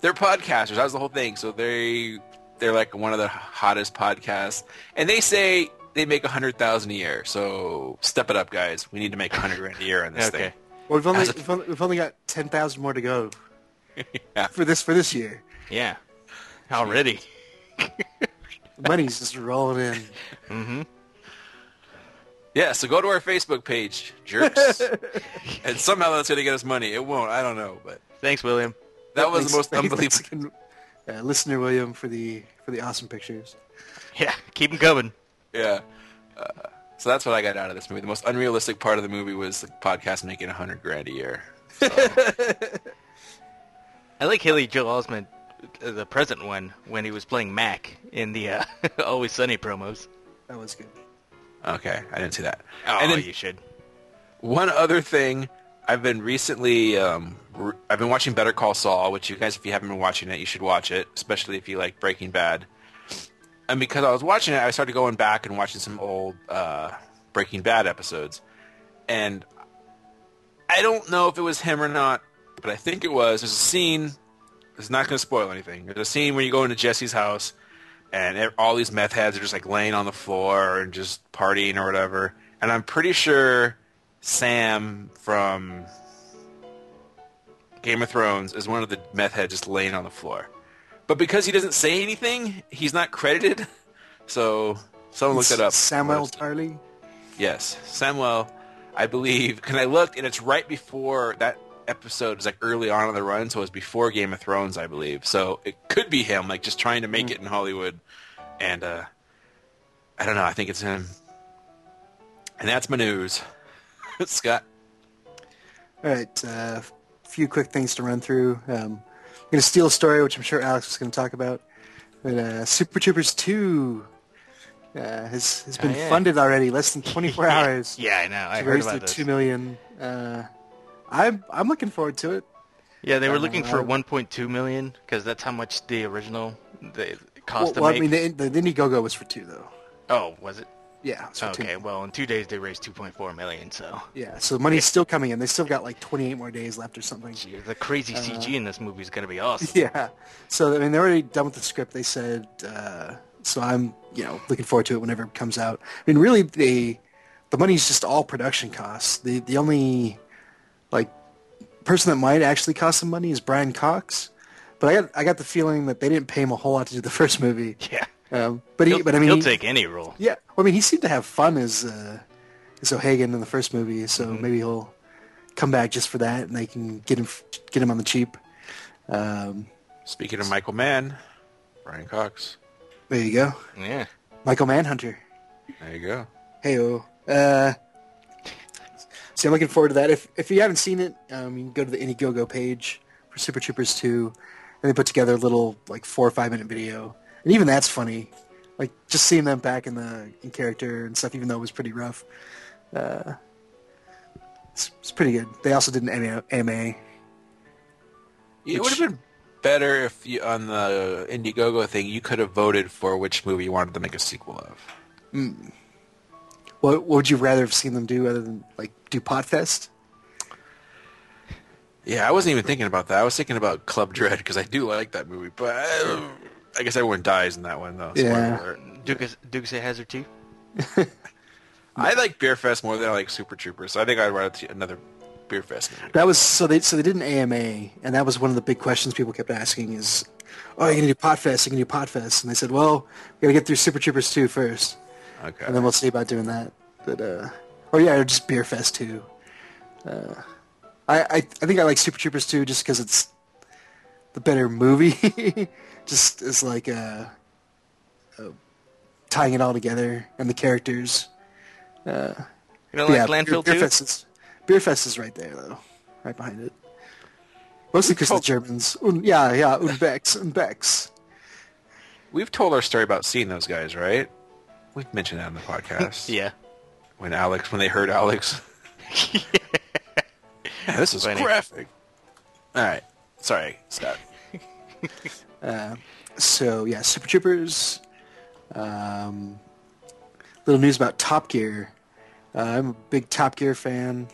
they're podcasters, that was the whole thing. So they they're like one of the hottest podcasts. And they say they make a hundred thousand a year. So step it up guys. We need to make a hundred grand a year on this Okay. thing. Well, we've only, a- we've only we've only got ten thousand more to go <laughs> Yeah. for this for this year. Yeah. Already. Money's just rolling in. Yeah, so go to our Facebook page, jerks. <laughs> and somehow that's going to get us money. It won't. I don't know, but Thanks, William. that was the most unbelievable. thanks uh, listener William for the for the awesome pictures. Yeah, keep them coming. Yeah. Uh, so that's what I got out of this movie. The most unrealistic part of the movie was the podcast making a hundred grand a year. <laughs> I like Haley Joel Osment, uh, the present one, when he was playing Mac in the uh, <laughs> Always Sunny promos. That was good. Okay, I didn't see that. Oh, and then you should. one other thing, I've been recently, um, re- I've been watching Better Call Saul, which you guys, if you haven't been watching it, you should watch it, especially if you like Breaking Bad. And because I was watching it, I started going back and watching some old uh, Breaking Bad episodes. And I don't know if it was him or not, but I think it was. There's a scene. It's not going to spoil anything. There's a scene where you go into Jesse's house, and all these meth heads are just like laying on the floor and just partying or whatever. And I'm pretty sure Sam from Game of Thrones is one of the meth heads just laying on the floor. But because he doesn't say anything, he's not credited. <laughs> So someone looked it up. Samuel Tarly. Yes, Samuel, I believe. Because I looked, and it's right before that episode. It's like early on in the run, so it was before Game of Thrones, I believe. So it could be him, like just trying to make it in Hollywood. And uh, I don't know. I think it's him. And that's my news. <laughs> Scott. All right, a uh, few quick things to run through. Um, going to steal a story, which I'm sure Alex was going to talk about. But uh, Super Troopers 2 uh, has has been Oh, yeah. funded already, less than 24 <laughs> hours. Yeah, I know. I heard raise about the this. two million. Uh, I'm I'm looking forward to it. Yeah, they were Uh, looking for I- 1.2 million because that's how much the original the Well, cost well, to I make. mean, the, the Indiegogo was for two though. oh, was it? Yeah, it's for two. Okay, well, in two days they raised 2.4 million. So Yeah, so the money's still coming in. They still got like 28 more days left or something. Gee, the crazy CG in this movie is gonna be awesome. <laughs> Yeah. So I mean, they're already done with the script. They said. Uh, so I'm, you know, looking forward to it whenever it comes out. I mean, really, the the money's just all production costs. The the only like person that might actually cost some money is Brian Cox. But I got I got the feeling that they didn't pay him a whole lot to do the <laughs> first movie. Yeah, Um, but he, he'll, but I mean, he'll he- take any role. yeah. Well, I mean, he seemed to have fun as uh, as O'Hagan in the first movie, so maybe he'll come back just for that, and they can get him get him on the cheap. Um, Speaking of Michael Mann, Brian Cox. there you go, Yeah. Michael Manhunter. There you go. Hey, uh, so I'm looking forward to that. If if you haven't seen it, um, you can go to the Indiegogo page for Super Troopers 2, and they put together a little like four or five minute video, and even that's funny. Like just seeing them back in the in character and stuff, even though it was pretty rough. Uh, it's, it's pretty good. They also did an AMA. It would have been better if you, on the Indiegogo thing, you could have voted for which movie you wanted to make a sequel of. What, what would you rather have seen them do other than like do Potfest? Yeah, I wasn't even thinking about that. I was thinking about Club Dread because I do like that movie, but I, I guess everyone dies in that one though. Yeah. alert. Dukes Dukes of Hazzard 2? <laughs> I like Beer Fest more than I like Super Troopers, so I think I'd rather another Beer Fest movie. That was so they so they did an AMA, and that was one of the big questions people kept asking is, "Oh, you're gonna do Potfest? You're gonna do Potfest?" And they said, "Well, we gotta get through Super Troopers 2 first, Okay. and then we'll see about doing that." But uh, or yeah, or just Beer Fest 2. Uh, I, I I think I like Super Troopers 2 just because it's the better movie. <laughs> just as like uh, uh, tying it all together and the characters. You don't like Landfill Beer, 2? Beer Fest is Beer Fest is right there though, right behind it. Mostly because the Germans. Un, yeah, yeah, Unbex, Unbex. We've told our story about seeing those guys, right? We've mentioned that on the podcast. <laughs> Yeah. When Alex, when they heard Alex. <laughs> yeah, this is Funny. graphic. All right. Sorry, Scott. <laughs> So yeah, Super Troopers. Um, little news about Top Gear. Uh, I'm a big Top Gear fan.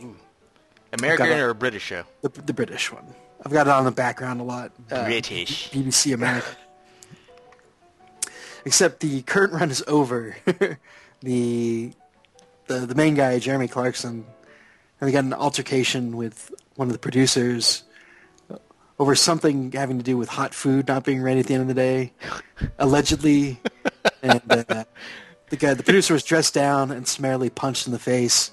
American Got or a British show? The, the British one. I've got it on the background a lot. Uh, British. BBC America. Except the current run is over. <laughs> the, the the main guy, Jeremy Clarkson, and they got an altercation with one of the producers over something having to do with hot food not being ready at the end of the day, allegedly. <laughs> and uh, the guy, the producer, was dressed down and summarily punched in the face.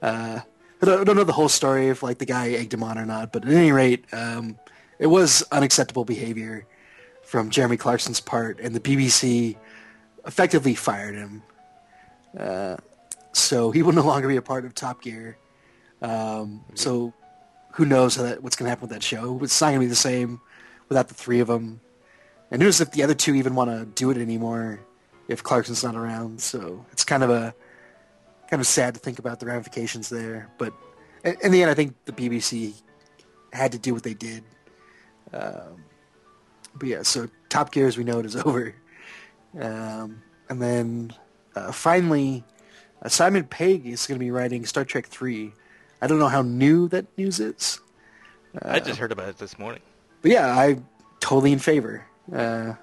Uh, I don't, I don't know the whole story if like the guy egged him on or not, but at any rate, um, it was unacceptable behavior from Jeremy Clarkson's part, and the BBC effectively fired him. Uh, so he will no longer be a part of Top Gear. Um, so who knows that, what's going to happen with that show? It's not going to be the same without the three of them. And who knows if the other two even want to do it anymore if Clarkson's not around? So it's kind of a kind of sad to think about the ramifications there. But in, the end, I think the BBC had to do what they did. Um, but yeah, so Top Gear, as we know, it is <laughs> over. Um, and then uh, finally, uh, Simon Pegg is going to be writing Star Trek Three. I don't know how new that news is, I just heard about it this morning. but yeah, I'm totally in favor. Uh,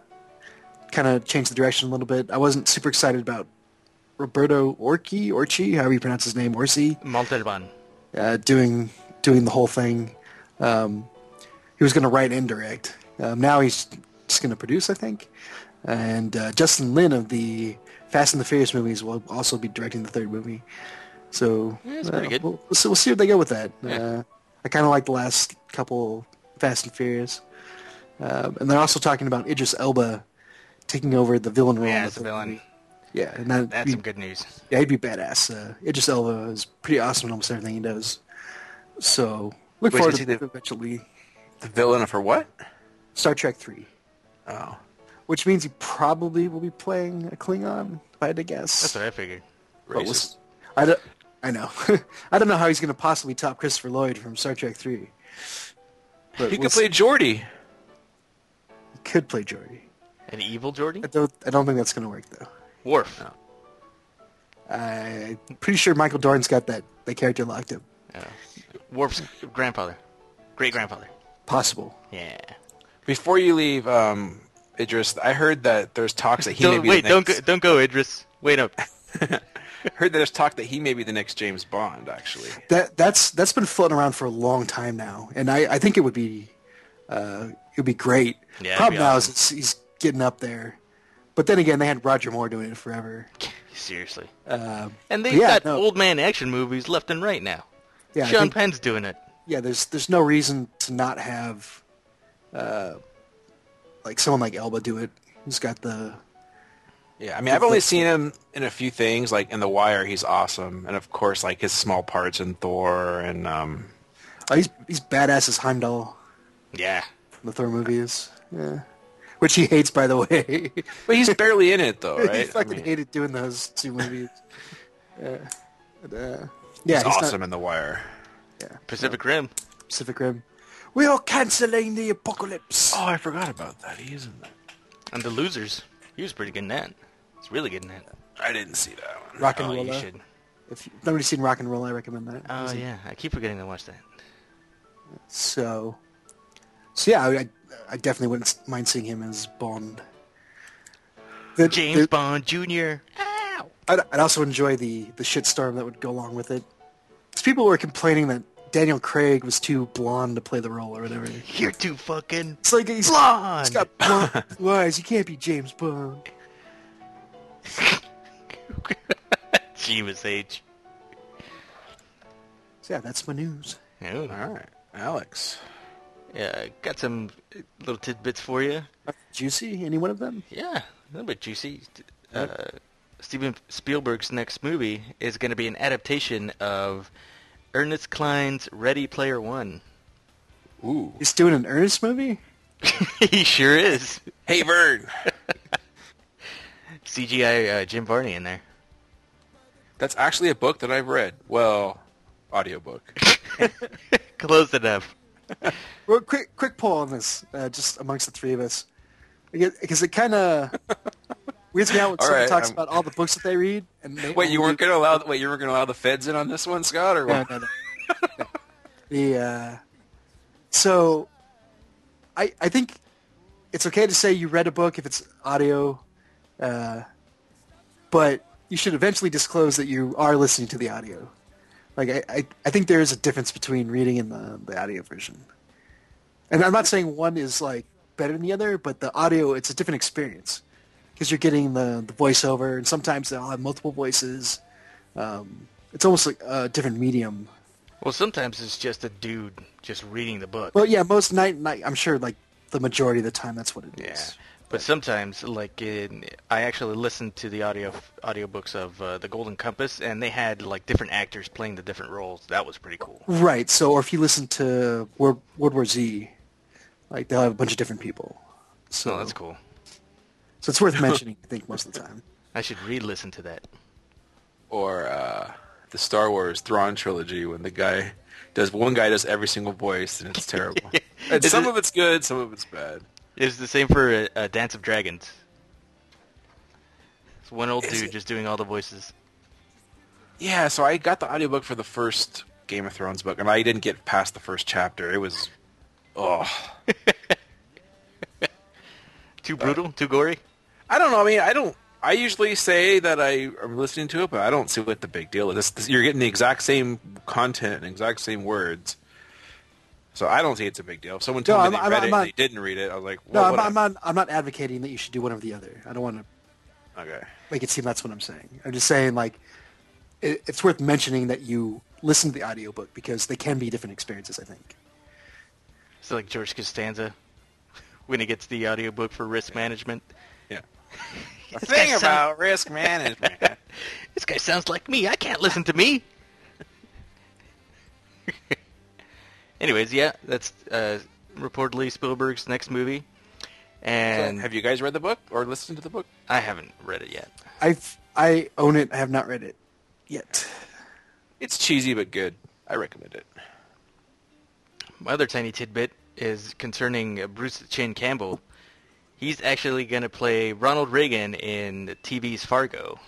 kind of changed the direction a little bit. I wasn't super excited about Roberto Orci, Orci, however you pronounce his name, Orci, Montalban. uh, doing doing the whole thing. Um, he was going to write and direct. Um, now he's just going to produce, I think. And uh, Justin Lin of the Fast and the Furious movies will also be directing the third movie. So Yeah, uh, pretty good. We'll, we'll, see, we'll see what they go with that. Yeah. Uh, I kind of like the last couple Fast and Furious. Um, and they're also talking about Idris Elba taking over the villain role. Yeah, the it's a third villain. Yeah, and that That's some good news. yeah, he'd be badass. Uh, Idris Elba is pretty awesome in almost everything he does. So look Wait, forward to he the- eventually The villain for what? Star Trek Three. Oh. which means he probably will be playing a Klingon. If I had to guess, That's what I figured. But we'll I don't. I know. <laughs> I don't know how he's going to possibly top Christopher Lloyd from Star Trek Three. But He we'll could play Geordi. s- he could play Geordi. An evil Geordi? I don't. I don't think that's going to work though. Worf. I'm pretty sure Michael Dorn's got that that character locked up. Yeah. Worf's grandfather. Great grandfather. Possible. Yeah. Before you leave, um, Idris, I heard that there's talks that he may Don't, be wait, the don't go, don't go, Idris. Wait up. <laughs> heard that there's talk that he may be the next James Bond. Actually, That that's that's been floating around for a long time now, and I, I think it would be uh, it would be great. Yeah, it'd Problem be now awesome. is he's getting up there, but then again, they had Roger Moore doing it forever. Seriously. Um, And they've yeah, got no, old man action movies left and right now. yeah, Sean think- Penn's doing it. yeah. There's there's no reason to not have uh, like someone like Elba do it. Who's got the yeah. I mean, I've only seen him in a few things, like in The Wire. He's awesome, and of course, like his small parts in Thor and um, oh, he's he's badass as Heimdall Yeah. in the Thor movies. Yeah. Which he hates, by the way. <laughs> but he's barely in it though, <laughs> he right? I fucking mean, hated doing those two movies. <laughs> Uh, but, uh, yeah, he's, he's not- awesome in The Wire. Yeah, Pacific Rim. Pacific Rim. We are canceling the apocalypse. Oh, I forgot about that. He is in that. And The Losers. He was pretty good in that. He's really good in that. I didn't see that one. Rock and oh, roll. you should. If you've nobody's seen Rock and Roll, I recommend that. Oh, It's yeah. I keep forgetting to watch that. So, so yeah, I, I definitely wouldn't mind seeing him as Bond. The- James the- Bond Jr. Ow! I'd, I'd also enjoy the the shitstorm that would go along with it. 'Cause people were complaining that Daniel Craig was too blonde to play the role or whatever. You're too fucking It's like he's, blonde. he's got blonde eyes. He can't be James Bond. <laughs> Jeebus H. So yeah, that's my news. All right, Alex. yeah, got some little tidbits for you. Juicy? Any one of them? Yeah, a little bit juicy. Uh, Steven Spielberg's next movie is going to be an adaptation of Ernest Cline's Ready Player One. Ooh. He's doing an Ernest movie? <laughs> he sure is. Hey, Vern. <laughs> CGI uh, Jim Varney in there. That's actually a book that I've read. Well, audiobook. <laughs> Close enough. <laughs> Well, quick quick poll on this, uh, just amongst the three of us, because it kind of <laughs> weirds me out when All someone right, talks I'm- about all the books that they read. And they Wait, you weren't gonna allow? Wait, you were gonna allow the feds in on this one, Scott, or No, what? no, no. No. the uh, so, I I think it's okay to say you read a book if it's audio, uh, but you should eventually disclose that you are listening to the audio. Like I, I, I think there is a difference between reading and the, the audio version. And I'm not saying one is like better than the other, but the audio it's a different experience because you're getting the, the voiceover, and sometimes they'll have multiple voices. Um, it's almost like a different medium. Well, sometimes it's just a dude just reading the book. Well, yeah, most night night. I'm sure like the majority of the time that's what it is. Yeah, but sometimes, like, in, I actually listened to the audio audiobooks of uh, the Golden Compass, and they had like different actors playing the different roles. That was pretty cool. Right. So, or if you listen to World, World War Z, like they'll have a bunch of different people. So So that's cool. So it's worth mentioning. I think most of the time. <laughs> I should re-listen to that. Or uh, the Star Wars Thrawn trilogy when the guy does one guy does every single voice and it's <laughs> terrible. and some it- of it's good, some of it's bad. It's the same for uh, Dance of Dragons. It's one old Is dude it? just doing all the voices. Yeah, so I got the audiobook for the first Game of Thrones book, and I didn't get past the first chapter. It was, oh, <laughs> Too brutal, too gory. I don't know. I mean, I don't. I usually say that I am listening to it, but I don't see what the big deal is. You're getting the exact same content and exact same words, so I don't see it's a big deal. If someone told No, me I'm- they I'm read it I'm and not- they didn't read it, I was like, No, well, I'm, I'm not. I'm not advocating that you should do one or the other. I don't want to okay. make it seem that's what I'm saying. I'm just saying like it, it's worth mentioning that you listen to the audiobook because they can be different experiences. I think. So like George Costanza <laughs> when he gets the audiobook for risk management. Yeah. <laughs> The thing guy sound- about risk management. <laughs> This guy sounds like me. I can't listen to me. Anyways, yeah, that's uh, reportedly Spielberg's next movie, and have you guys read the book or listened to the book? I haven't read it yet. I've I own it. I have not read it yet. It's cheesy but good. I recommend it. My other tiny tidbit is concerning uh, Bruce Chin Campbell. He's actually going to play Ronald Reagan in TV's Fargo.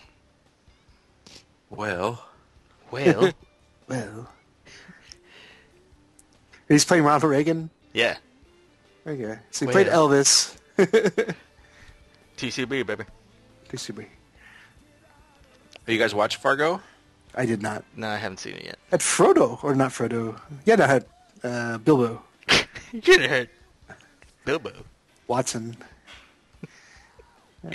Well, Well, <laughs> Well, he's playing Ronald Reagan. yeah, Okay, so he played. Elvis. <laughs> TCB baby. TCB. Are you guys watch Fargo? I did not. No, I haven't seen it yet. Had Frodo or not Frodo? Yeah, no, I had uh, Bilbo <laughs> have heard Bilbo. Watson. <laughs>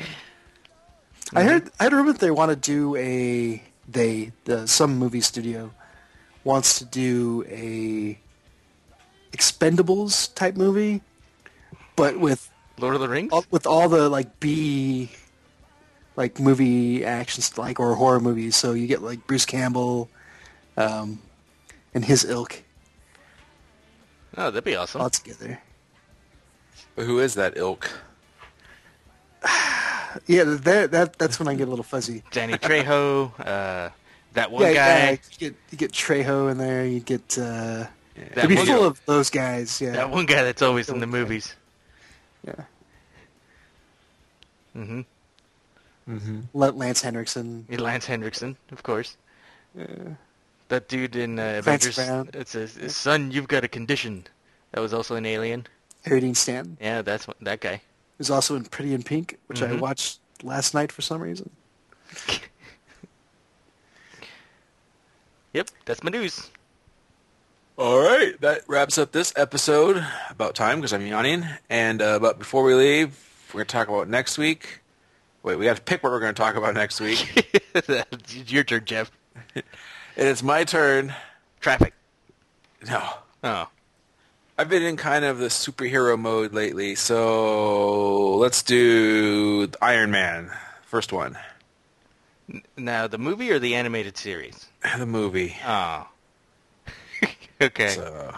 I heard. I heard a rumor that they want to do a. They the some movie studio wants to do a Expendables type movie, but with Lord of the Rings. all, with all the like B like movie actions like or horror movies. So you get like Bruce Campbell um, and his ilk Oh, that'd be awesome. all together. But who is that ilk? <sighs> Yeah, that that that's when I get a little fuzzy. Danny Trejo, uh, that <laughs> one yeah, guy, yeah, you get you get Trejo in there. You get uh, that it'd be one, full of those guys. Yeah, that one guy that's always in the Okay. movies. yeah. Mm-hmm. Mm-hmm. Let Lance Henriksen. Lance Hendrickson, of course. Yeah. That dude in uh, Avengers. Brown. It says, "Son, you've got a condition." That was also an alien. Harry Dean Stanton Yeah, that's what, that guy. is also in Pretty in Pink, which I Mhm. watched last night for some reason. <laughs> Yep, that's my news. All right, that wraps up this episode. About time because I'm yawning. And uh, but before we leave, we're gonna talk about next week. Wait, we got to pick what we're gonna talk about next week. <laughs> It's Your turn, Jeff. <laughs> and it's my turn. Traffic. No, Oh. I've been in kind of the superhero mode lately, so let's do Iron Man. First one, Now, the movie or the animated series? the movie. Oh. <laughs> okay. So,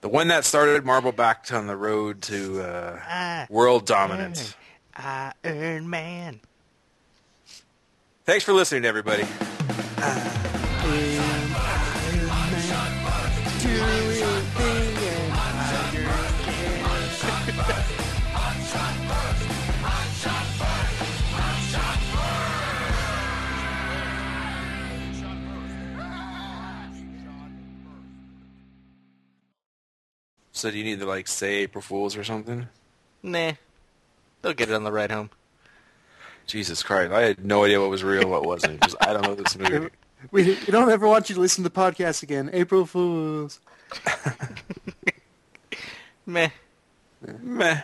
the one that started Marvel back on the road to uh, Ah, world dominance. Iron Man. Thanks for listening, everybody. So do you need to like say April Fools or something? Nah. They'll get it on the ride home. Jesus Christ, I had no idea what was real what wasn't because I don't know this movie. <laughs> We, we don't ever want you to listen to the podcast again. April Fools. <laughs> Meh. Meh.